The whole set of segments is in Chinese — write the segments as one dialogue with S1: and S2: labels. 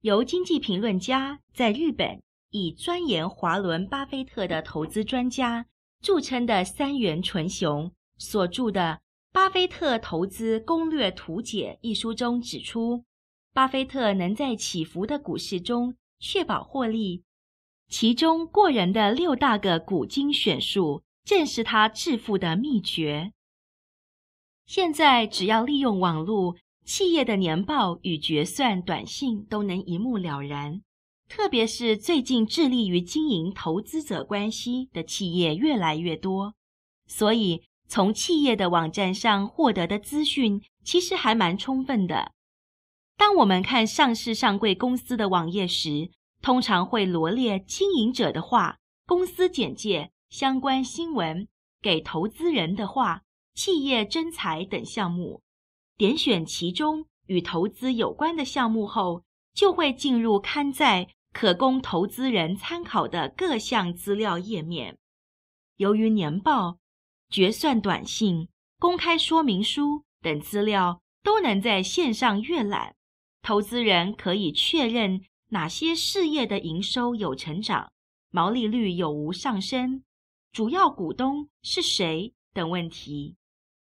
S1: 由经济评论家在日本以钻研华伦巴菲特的投资专家著称的三元纯雄所著的《巴菲特投资攻略图解》一书中指出，巴菲特能在起伏的股市中确保获利，其中过人的六大个股精选数正是他致富的秘诀。现在只要利用网络。企业的年报与决算短信都能一目了然，特别是最近致力于经营投资者关系的企业越来越多，所以从企业的网站上获得的资讯其实还蛮充分的。当我们看上市上柜公司的网页时，通常会罗列经营者的话、公司简介、相关新闻、给投资人的话、企业征才等项目。点选其中与投资有关的项目后，就会进入刊载可供投资人参考的各项资料页面。由于年报、决算短信、公开说明书等资料都能在线上阅览，投资人可以确认哪些事业的营收有成长、毛利率有无上升、主要股东是谁等问题。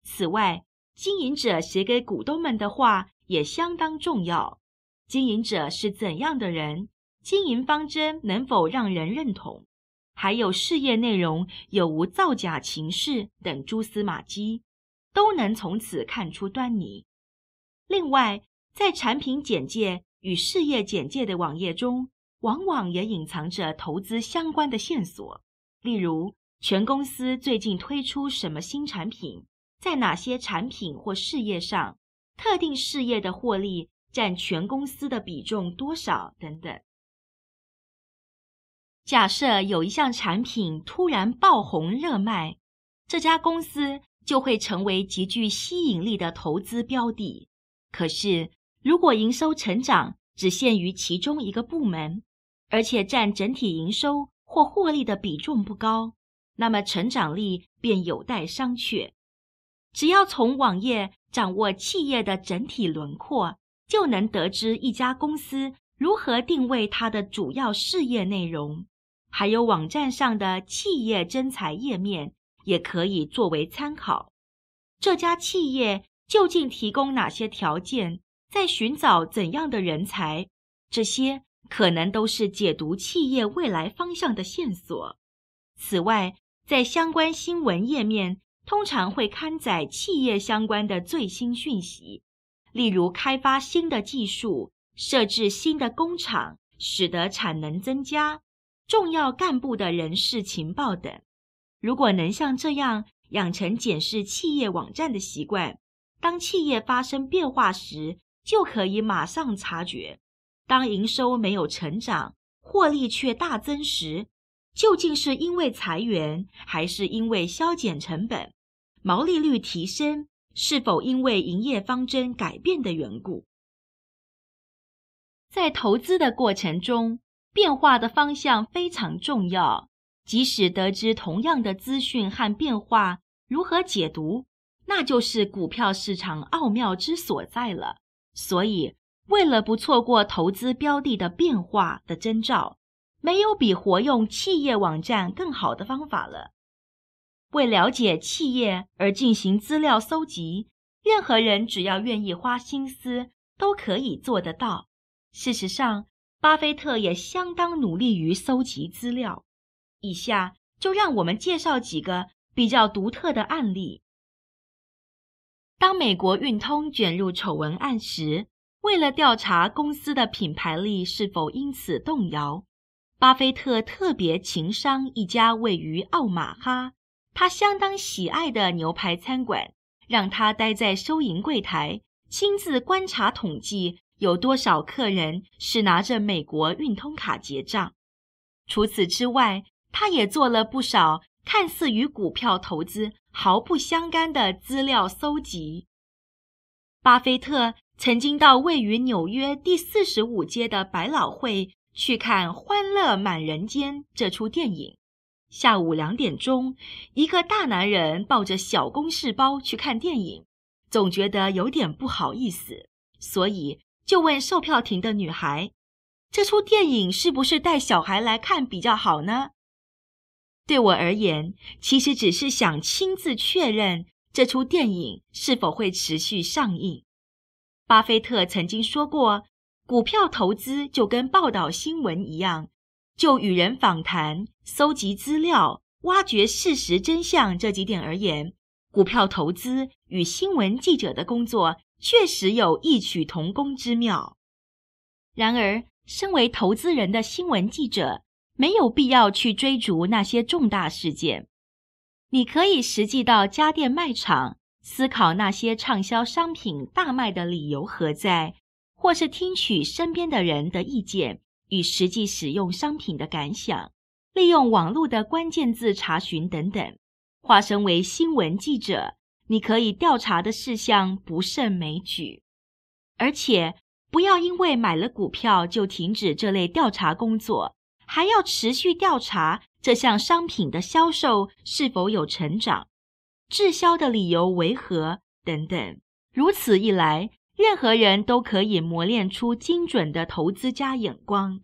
S1: 此外，经营者写给股东们的话也相当重要。经营者是怎样的人？经营方针能否让人认同？还有事业内容有无造假情事等蛛丝马迹，都能从此看出端倪。另外，在产品简介与事业简介的网页中，往往也隐藏着投资相关的线索，例如全公司最近推出什么新产品。在哪些产品或事业上，特定事业的获利占全公司的比重多少等等。假设有一项产品突然爆红热卖，这家公司就会成为极具吸引力的投资标的。可是，如果营收成长只限于其中一个部门，而且占整体营收或获利的比重不高，那么成长力便有待商榷。只要从网页掌握企业的整体轮廓，就能得知一家公司如何定位它的主要事业内容，还有网站上的企业征才页面也可以作为参考。这家企业究竟提供哪些条件，在寻找怎样的人才，这些可能都是解读企业未来方向的线索。此外，在相关新闻页面，通常会刊载企业相关的最新讯息，例如开发新的技术、设置新的工厂，使得产能增加、重要干部的人事情报等。如果能像这样养成检视企业网站的习惯，当企业发生变化时，就可以马上察觉；当营收没有成长，获利却大增时，究竟是因为裁员，还是因为削减成本？毛利率提升是否因为营业方针改变的缘故？在投资的过程中，变化的方向非常重要。即使得知同样的资讯和变化，如何解读，那就是股票市场奥妙之所在了。所以，为了不错过投资标的的变化的征兆，没有比活用企业网站更好的方法了。为了解企业而进行资料搜集，任何人只要愿意花心思，都可以做得到。事实上，巴菲特也相当努力于搜集资料。以下就让我们介绍几个比较独特的案例。当美国运通卷入丑闻案时，为了调查公司的品牌力是否因此动摇，巴菲特特别情商一家位于奥马哈。他相当喜爱的牛排餐馆，让他待在收银柜台，亲自观察统计有多少客人是拿着美国运通卡结账。除此之外，他也做了不少看似与股票投资毫不相干的资料搜集。巴菲特曾经到位于纽约第四十五街的百老汇去看《欢乐满人间》这出电影。下午两点钟，一个大男人抱着小公事包去看电影，总觉得有点不好意思，所以就问售票亭的女孩：“这出电影是不是带小孩来看比较好呢？”对我而言，其实只是想亲自确认这出电影是否会持续上映。巴菲特曾经说过，股票投资就跟报道新闻一样，就与人访谈、搜集资料、挖掘事实真相这几点而言，股票投资与新闻记者的工作确实有异曲同工之妙。然而，身为投资人的新闻记者，没有必要去追逐那些重大事件。你可以实际到家电卖场，思考那些畅销商品大卖的理由何在。或是听取身边的人的意见与实际使用商品的感想，利用网络的关键字查询等等。化身为新闻记者，你可以调查的事项不胜枚举。而且，不要因为买了股票就停止这类调查工作，还要持续调查这项商品的销售是否有成长、滞销的理由为何等等。如此一来，任何人都可以磨练出精准的投资家眼光。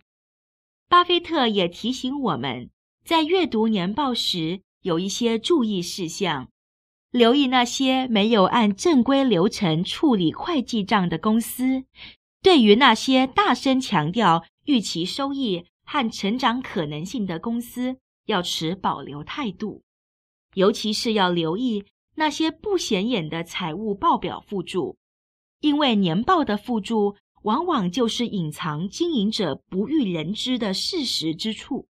S1: 巴菲特也提醒我们，在阅读年报时有一些注意事项，留意那些没有按正规流程处理会计账的公司；对于那些大声强调预期收益和成长可能性的公司，要持保留态度，尤其是要留意那些不显眼的财务报表附注。因为年报的附注往往就是隐藏经营者不欲人知的事实之处。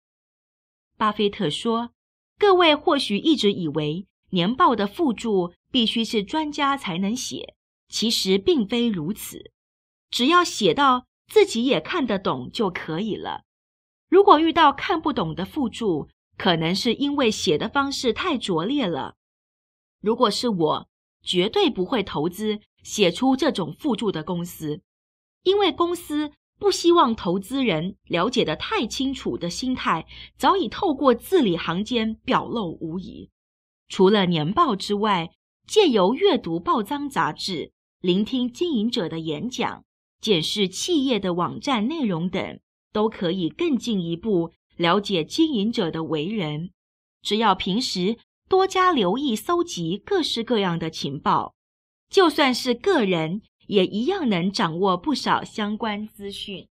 S1: 巴菲特说：“各位或许一直以为年报的附注必须是专家才能写，其实并非如此。只要写到自己也看得懂就可以了。如果遇到看不懂的附注，可能是因为写的方式太拙劣了。如果是我，绝对不会投资。”写出这种附注的公司，因为公司不希望投资人了解得太清楚的心态，早已透过字里行间表露无遗。除了年报之外，借由阅读报章杂志、聆听经营者的演讲、检视企业的网站内容等，都可以更进一步了解经营者的为人。只要平时多加留意搜集各式各样的情报。就算是个人，也一样能掌握不少相关资讯。